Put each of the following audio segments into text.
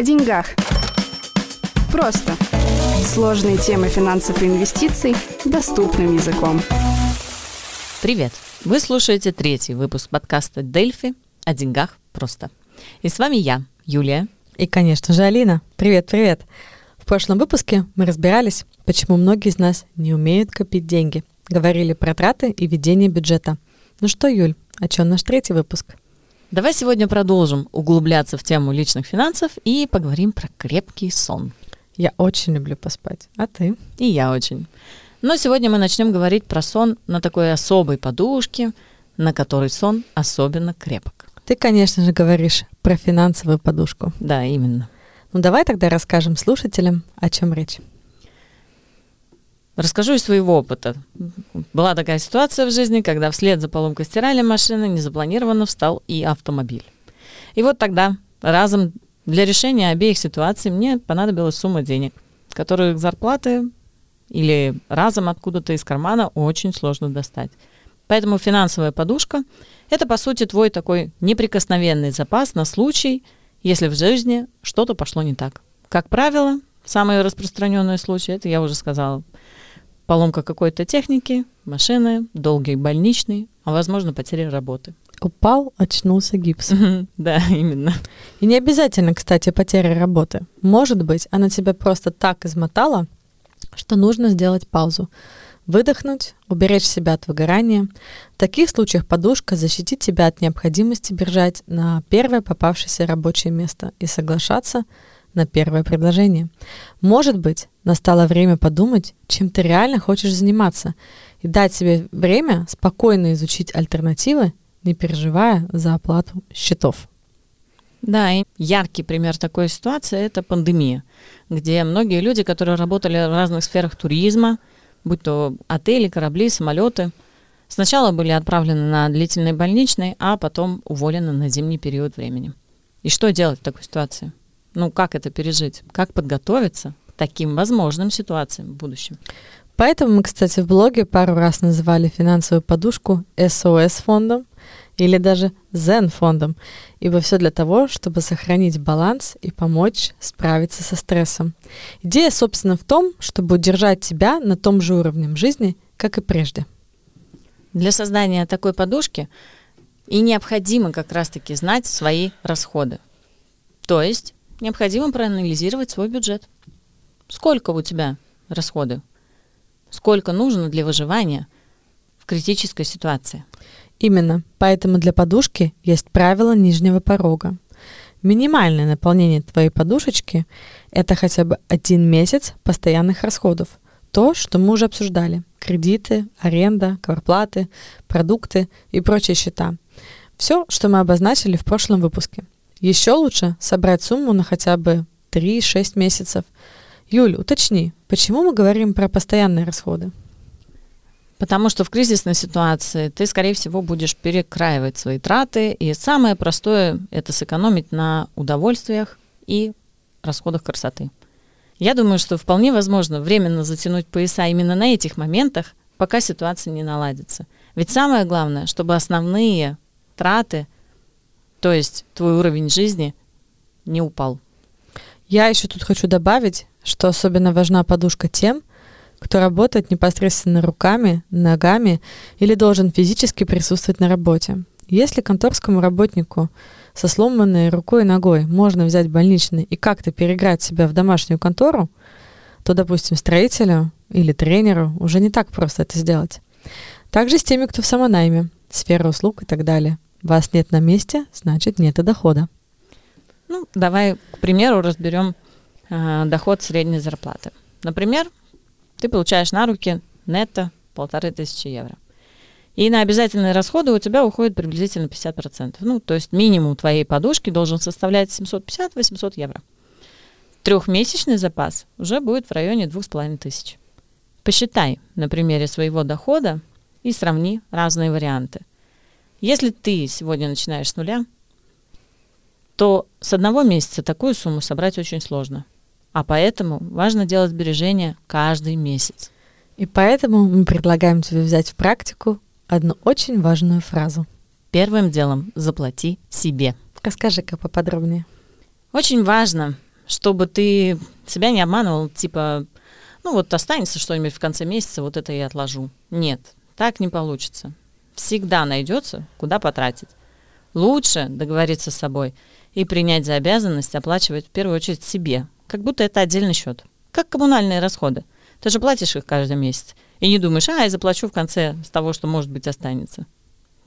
О деньгах. Просто. Сложные темы финансов и инвестиций доступным языком. Привет! Вы слушаете третий выпуск подкаста «Дельфи» о деньгах просто. И с вами я, Юлия. И, конечно же, Алина. Привет-привет! В прошлом выпуске мы разбирались, почему многие из нас не умеют копить деньги. Говорили про траты и ведение бюджета. Ну что, Юль, о чем наш третий выпуск? Давай сегодня продолжим углубляться в тему личных финансов и поговорим про крепкий сон. Я очень люблю поспать. А ты? И я очень. Но сегодня мы начнем говорить про сон на такой особой подушке, на которой сон особенно крепок. Ты, конечно же, говоришь про финансовую подушку. Да, именно. Ну давай тогда расскажем слушателям, о чем речь. Расскажу из своего опыта. Была такая ситуация в жизни, когда вслед за поломкой стиральной машины незапланированно встал и автомобиль. И вот тогда разом для решения обеих ситуаций мне понадобилась сумма денег, которую зарплаты или разом откуда-то из кармана очень сложно достать. Поэтому финансовая подушка – это, по сути, твой такой неприкосновенный запас на случай, если в жизни что-то пошло не так. Как правило, самые распространенные случаи, это я уже сказала, поломка какой-то техники, машины, долгий больничный, а возможно потеря работы. Упал, очнулся гипс. Да, именно. И не обязательно, кстати, потеря работы. Может быть, она тебя просто так измотала, что нужно сделать паузу. Выдохнуть, уберечь себя от выгорания. В таких случаях подушка защитит тебя от необходимости бежать на первое попавшееся рабочее место и соглашаться на первое предложение. Может быть, настало время подумать, чем ты реально хочешь заниматься, и дать себе время спокойно изучить альтернативы, не переживая за оплату счетов. Да, и яркий пример такой ситуации – это пандемия, где многие люди, которые работали в разных сферах туризма, будь то отели, корабли, самолеты, сначала были отправлены на длительный больничный, а потом уволены на зимний период времени. И что делать в такой ситуации? Ну, как это пережить? Как подготовиться к таким возможным ситуациям в будущем? Поэтому мы, кстати, в блоге пару раз называли финансовую подушку SOS фондом или даже Zen фондом, ибо все для того, чтобы сохранить баланс и помочь справиться со стрессом. Идея, собственно, в том, чтобы удержать тебя на том же уровне жизни, как и прежде. Для создания такой подушки и необходимо как раз-таки знать свои расходы. То есть необходимо проанализировать свой бюджет. Сколько у тебя расходы? Сколько нужно для выживания в критической ситуации? Именно. Поэтому для подушки есть правило нижнего порога. Минимальное наполнение твоей подушечки – это хотя бы один месяц постоянных расходов. То, что мы уже обсуждали. Кредиты, аренда, кварплаты, продукты и прочие счета. Все, что мы обозначили в прошлом выпуске. Еще лучше собрать сумму на хотя бы 3-6 месяцев. Юль, уточни, почему мы говорим про постоянные расходы? Потому что в кризисной ситуации ты, скорее всего, будешь перекраивать свои траты. И самое простое – это сэкономить на удовольствиях и расходах красоты. Я думаю, что вполне возможно временно затянуть пояса именно на этих моментах, пока ситуация не наладится. Ведь самое главное, чтобы основные траты – то есть твой уровень жизни не упал. Я еще тут хочу добавить, что особенно важна подушка тем, кто работает непосредственно руками, ногами или должен физически присутствовать на работе. Если конторскому работнику со сломанной рукой и ногой можно взять больничный и как-то переиграть себя в домашнюю контору, то, допустим, строителю или тренеру уже не так просто это сделать. Также с теми, кто в самонайме, сфера услуг и так далее – вас нет на месте, значит нет и дохода. Ну, давай, к примеру, разберем э, доход средней зарплаты. Например, ты получаешь на руки нетто полторы тысячи евро. И на обязательные расходы у тебя уходит приблизительно 50%. Ну, то есть минимум твоей подушки должен составлять 750-800 евро. Трехмесячный запас уже будет в районе 2500. Посчитай на примере своего дохода и сравни разные варианты. Если ты сегодня начинаешь с нуля, то с одного месяца такую сумму собрать очень сложно. А поэтому важно делать сбережения каждый месяц. И поэтому мы предлагаем тебе взять в практику одну очень важную фразу. Первым делом заплати себе. Расскажи-ка поподробнее. Очень важно чтобы ты себя не обманывал, типа, ну вот останется что-нибудь в конце месяца, вот это я отложу. Нет, так не получится. Всегда найдется, куда потратить. Лучше договориться с собой и принять за обязанность оплачивать в первую очередь себе, как будто это отдельный счет, как коммунальные расходы. Ты же платишь их каждый месяц и не думаешь, а, я заплачу в конце с того, что, может быть, останется.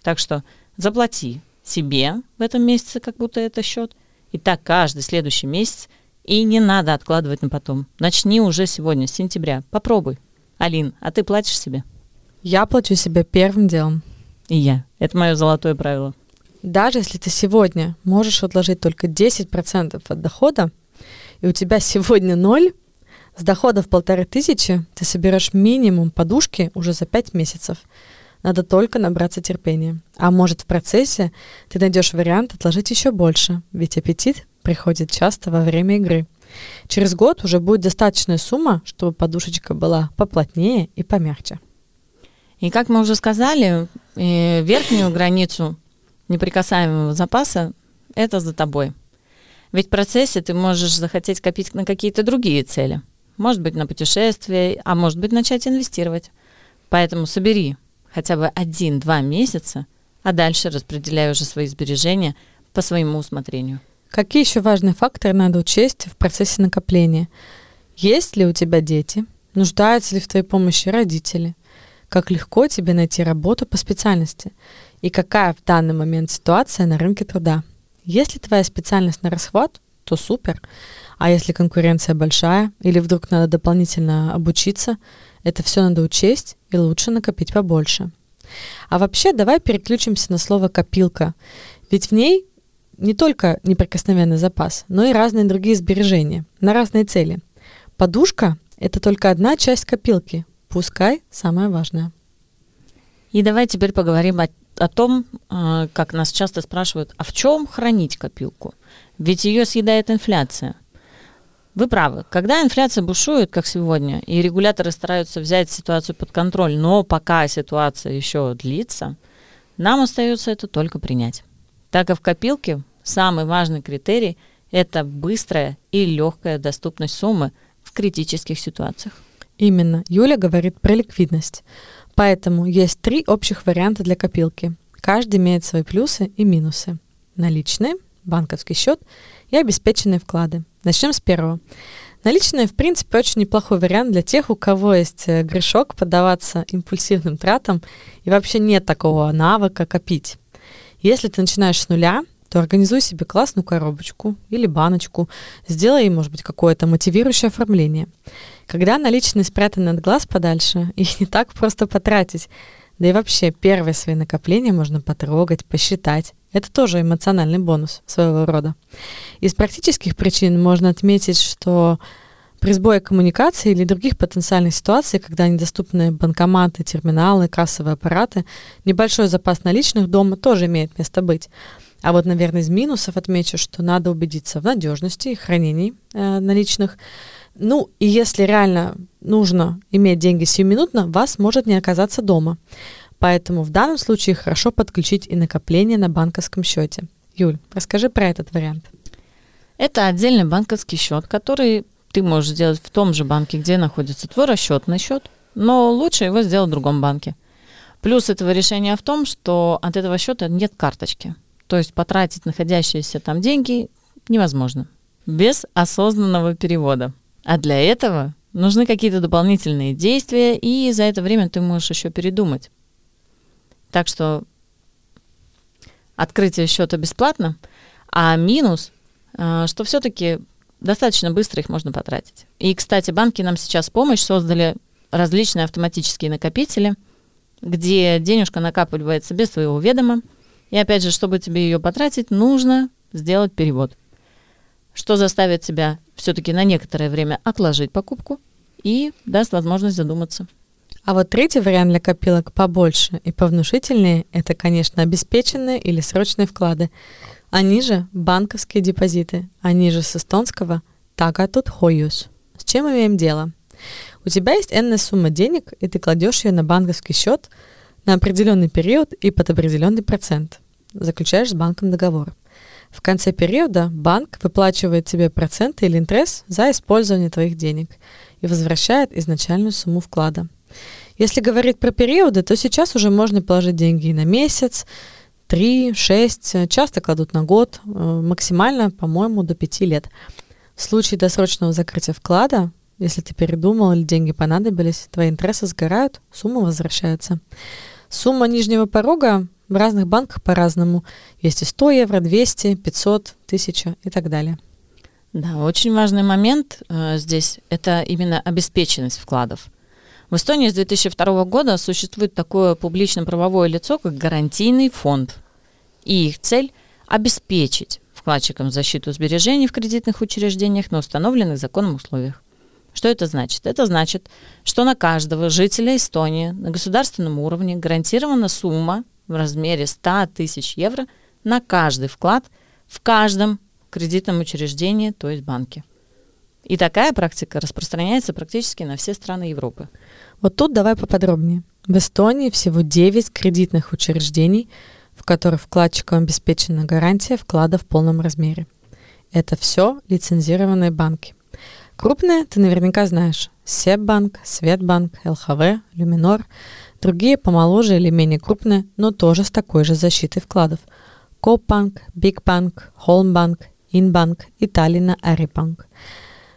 Так что заплати себе в этом месяце, как будто это счет, и так каждый следующий месяц, и не надо откладывать на потом. Начни уже сегодня, с сентября. Попробуй. Алин, а ты платишь себе? Я плачу себе первым делом. И я. Это мое золотое правило. Даже если ты сегодня можешь отложить только 10% от дохода, и у тебя сегодня ноль, с доходов полторы тысячи ты соберешь минимум подушки уже за 5 месяцев. Надо только набраться терпения. А может в процессе ты найдешь вариант отложить еще больше, ведь аппетит приходит часто во время игры. Через год уже будет достаточная сумма, чтобы подушечка была поплотнее и помягче. И как мы уже сказали, э, верхнюю границу неприкасаемого запаса – это за тобой. Ведь в процессе ты можешь захотеть копить на какие-то другие цели. Может быть, на путешествие, а может быть, начать инвестировать. Поэтому собери хотя бы один-два месяца, а дальше распределяй уже свои сбережения по своему усмотрению. Какие еще важные факторы надо учесть в процессе накопления? Есть ли у тебя дети? Нуждаются ли в твоей помощи родители? Как легко тебе найти работу по специальности? И какая в данный момент ситуация на рынке труда? Если твоя специальность на расхват, то супер. А если конкуренция большая или вдруг надо дополнительно обучиться, это все надо учесть и лучше накопить побольше. А вообще давай переключимся на слово «копилка». Ведь в ней не только неприкосновенный запас, но и разные другие сбережения на разные цели. Подушка – это только одна часть копилки, пускай самая важная. И давай теперь поговорим о, о том, а, как нас часто спрашивают, а в чем хранить копилку? Ведь ее съедает инфляция. Вы правы. Когда инфляция бушует, как сегодня, и регуляторы стараются взять ситуацию под контроль, но пока ситуация еще длится, нам остается это только принять. Так как в копилке самый важный критерий – это быстрая и легкая доступность суммы в критических ситуациях. Именно. Юля говорит про ликвидность. Поэтому есть три общих варианта для копилки. Каждый имеет свои плюсы и минусы. Наличные, банковский счет и обеспеченные вклады. Начнем с первого. Наличные, в принципе, очень неплохой вариант для тех, у кого есть э, грешок поддаваться импульсивным тратам и вообще нет такого навыка копить. Если ты начинаешь с нуля, то организуй себе классную коробочку или баночку, сделай, может быть, какое-то мотивирующее оформление. Когда наличные спрятаны от глаз подальше, их не так просто потратить. Да и вообще, первые свои накопления можно потрогать, посчитать. Это тоже эмоциональный бонус своего рода. Из практических причин можно отметить, что при сбое коммуникации или других потенциальных ситуаций, когда недоступны банкоматы, терминалы, кассовые аппараты, небольшой запас наличных дома тоже имеет место быть. А вот, наверное, из минусов отмечу, что надо убедиться в надежности и э, наличных. Ну, и если реально нужно иметь деньги сиюминутно, вас может не оказаться дома. Поэтому в данном случае хорошо подключить и накопление на банковском счете. Юль, расскажи про этот вариант. Это отдельный банковский счет, который ты можешь сделать в том же банке, где находится твой расчетный счет, но лучше его сделать в другом банке. Плюс этого решения в том, что от этого счета нет карточки. То есть потратить находящиеся там деньги невозможно без осознанного перевода. А для этого нужны какие-то дополнительные действия, и за это время ты можешь еще передумать. Так что открытие счета бесплатно, а минус, а, что все-таки достаточно быстро их можно потратить. И, кстати, банки нам сейчас помощь создали различные автоматические накопители, где денежка накапливается без твоего ведома, и опять же, чтобы тебе ее потратить, нужно сделать перевод, что заставит тебя все-таки на некоторое время отложить покупку и даст возможность задуматься. А вот третий вариант для копилок побольше и повнушительнее – это, конечно, обеспеченные или срочные вклады. Они же банковские депозиты, они же с эстонского «tagatud hoius». С чем имеем дело? У тебя есть энная сумма денег, и ты кладешь ее на банковский счет – на определенный период и под определенный процент. Заключаешь с банком договор. В конце периода банк выплачивает тебе проценты или интерес за использование твоих денег и возвращает изначальную сумму вклада. Если говорить про периоды, то сейчас уже можно положить деньги и на месяц, 3, 6, часто кладут на год, э, максимально, по-моему, до 5 лет. В случае досрочного закрытия вклада, если ты передумал или деньги понадобились, твои интересы сгорают, сумма возвращается. Сумма нижнего порога в разных банках по-разному. Есть и 100 евро, 200, 500, 1000 и так далее. Да, очень важный момент э, здесь – это именно обеспеченность вкладов. В Эстонии с 2002 года существует такое публично-правовое лицо, как гарантийный фонд. И их цель – обеспечить вкладчикам защиту сбережений в кредитных учреждениях на установленных законом условиях. Что это значит? Это значит, что на каждого жителя Эстонии на государственном уровне гарантирована сумма в размере 100 тысяч евро на каждый вклад в каждом кредитном учреждении, то есть банке. И такая практика распространяется практически на все страны Европы. Вот тут давай поподробнее. В Эстонии всего 9 кредитных учреждений, в которых вкладчикам обеспечена гарантия вклада в полном размере. Это все лицензированные банки. Крупные ты наверняка знаешь. Себбанк, Светбанк, ЛХВ, Люминор. Другие помоложе или менее крупные, но тоже с такой же защитой вкладов. Копбанк, Бигбанк, Холмбанк, Инбанк и Таллина Арибанк.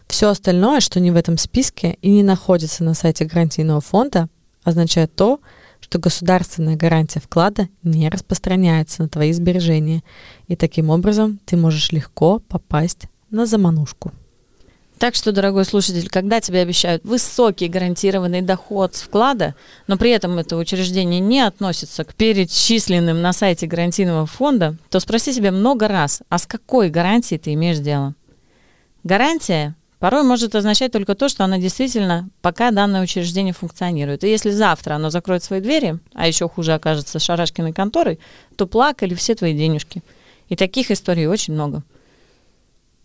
Все остальное, что не в этом списке и не находится на сайте гарантийного фонда, означает то, что государственная гарантия вклада не распространяется на твои сбережения, и таким образом ты можешь легко попасть на заманушку. Так что, дорогой слушатель, когда тебе обещают высокий гарантированный доход с вклада, но при этом это учреждение не относится к перечисленным на сайте гарантийного фонда, то спроси себя много раз, а с какой гарантией ты имеешь дело? Гарантия порой может означать только то, что она действительно, пока данное учреждение функционирует. И если завтра оно закроет свои двери, а еще хуже окажется Шарашкиной конторой, то плакали все твои денежки. И таких историй очень много.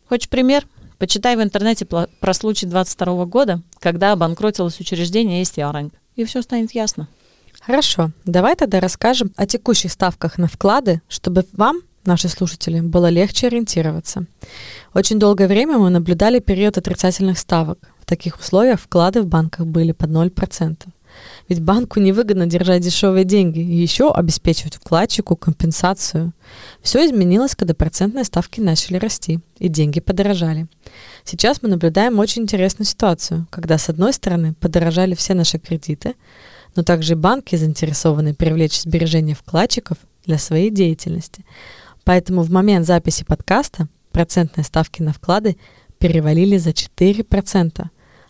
Хочешь пример? Почитай в интернете про случай 22 года, когда обанкротилось учреждение Эстиаранг, и все станет ясно. Хорошо, давай тогда расскажем о текущих ставках на вклады, чтобы вам наши слушатели, было легче ориентироваться. Очень долгое время мы наблюдали период отрицательных ставок. В таких условиях вклады в банках были под 0%. Ведь банку невыгодно держать дешевые деньги и еще обеспечивать вкладчику компенсацию. Все изменилось, когда процентные ставки начали расти и деньги подорожали. Сейчас мы наблюдаем очень интересную ситуацию, когда с одной стороны подорожали все наши кредиты, но также банки заинтересованы привлечь сбережения вкладчиков для своей деятельности. Поэтому в момент записи подкаста процентные ставки на вклады перевалили за 4%,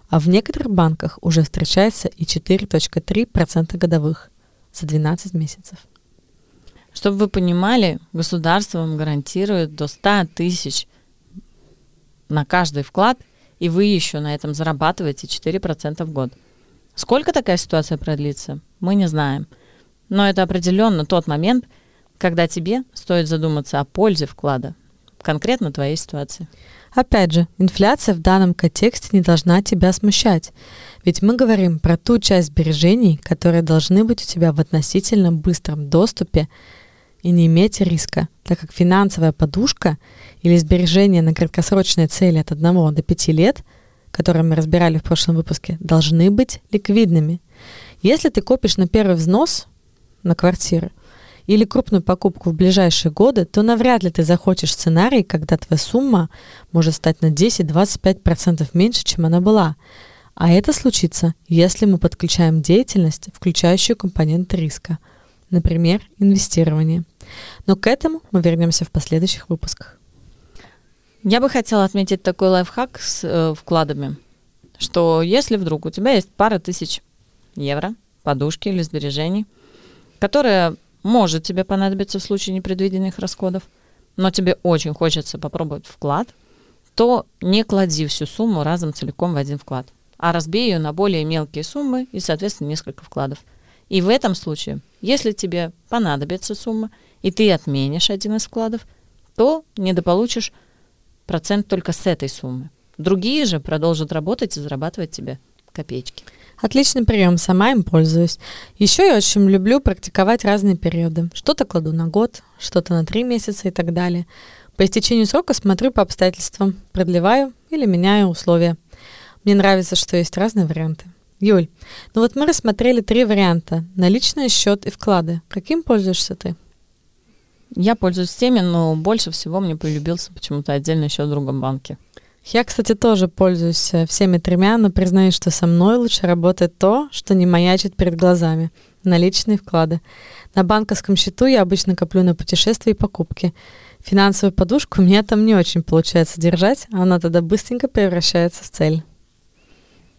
а в некоторых банках уже встречается и 4.3% годовых за 12 месяцев. Чтобы вы понимали, государство вам гарантирует до 100 тысяч на каждый вклад, и вы еще на этом зарабатываете 4% в год. Сколько такая ситуация продлится, мы не знаем. Но это определенно тот момент, когда тебе стоит задуматься о пользе вклада, конкретно твоей ситуации. Опять же, инфляция в данном контексте не должна тебя смущать, ведь мы говорим про ту часть сбережений, которые должны быть у тебя в относительно быстром доступе и не иметь риска, так как финансовая подушка или сбережения на краткосрочные цели от 1 до 5 лет, которые мы разбирали в прошлом выпуске, должны быть ликвидными. Если ты копишь на первый взнос на квартиру, или крупную покупку в ближайшие годы, то навряд ли ты захочешь сценарий, когда твоя сумма может стать на 10-25% меньше, чем она была. А это случится, если мы подключаем деятельность, включающую компоненты риска, например, инвестирование. Но к этому мы вернемся в последующих выпусках. Я бы хотела отметить такой лайфхак с э, вкладами, что если вдруг у тебя есть пара тысяч евро, подушки или сбережений, которые может тебе понадобиться в случае непредвиденных расходов, но тебе очень хочется попробовать вклад, то не клади всю сумму разом целиком в один вклад, а разбей ее на более мелкие суммы и, соответственно, несколько вкладов. И в этом случае, если тебе понадобится сумма, и ты отменишь один из вкладов, то недополучишь процент только с этой суммы. Другие же продолжат работать и зарабатывать тебе копеечки. Отличный прием, сама им пользуюсь. Еще я очень люблю практиковать разные периоды. Что-то кладу на год, что-то на три месяца и так далее. По истечению срока смотрю по обстоятельствам, продлеваю или меняю условия. Мне нравится, что есть разные варианты. Юль, ну вот мы рассмотрели три варианта. Наличный счет и вклады. Каким пользуешься ты? Я пользуюсь теми, но больше всего мне полюбился почему-то отдельный счет в другом банке. Я, кстати, тоже пользуюсь э, всеми тремя, но признаюсь, что со мной лучше работает то, что не маячит перед глазами. Наличные вклады. На банковском счету я обычно коплю на путешествия и покупки. Финансовую подушку мне там не очень получается держать, а она тогда быстренько превращается в цель.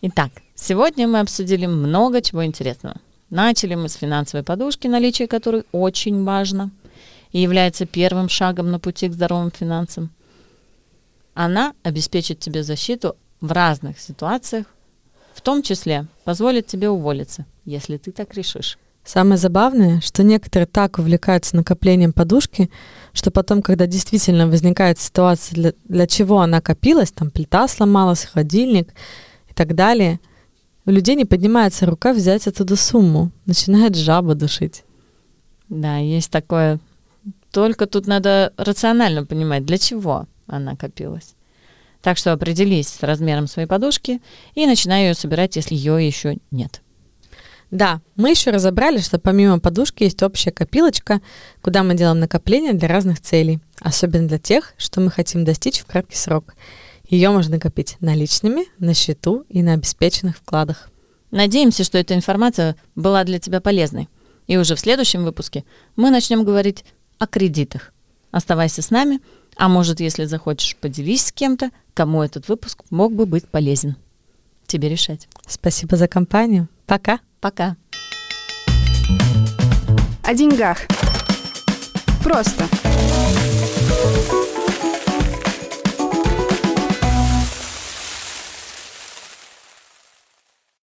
Итак, сегодня мы обсудили много чего интересного. Начали мы с финансовой подушки, наличие которой очень важно и является первым шагом на пути к здоровым финансам. Она обеспечит тебе защиту в разных ситуациях, в том числе позволит тебе уволиться, если ты так решишь. Самое забавное, что некоторые так увлекаются накоплением подушки, что потом, когда действительно возникает ситуация, для, для чего она копилась, там плита сломалась, холодильник и так далее, у людей не поднимается рука взять оттуда сумму, начинает жаба душить. Да, есть такое. Только тут надо рационально понимать, для чего она копилась. Так что определись с размером своей подушки и начинай ее собирать, если ее еще нет. Да, мы еще разобрали, что помимо подушки есть общая копилочка, куда мы делаем накопления для разных целей, особенно для тех, что мы хотим достичь в краткий срок. Ее можно накопить наличными, на счету и на обеспеченных вкладах. Надеемся, что эта информация была для тебя полезной. И уже в следующем выпуске мы начнем говорить о кредитах. Оставайся с нами, а может, если захочешь, поделись с кем-то, кому этот выпуск мог бы быть полезен. Тебе решать. Спасибо за компанию. Пока. Пока. О деньгах. Просто.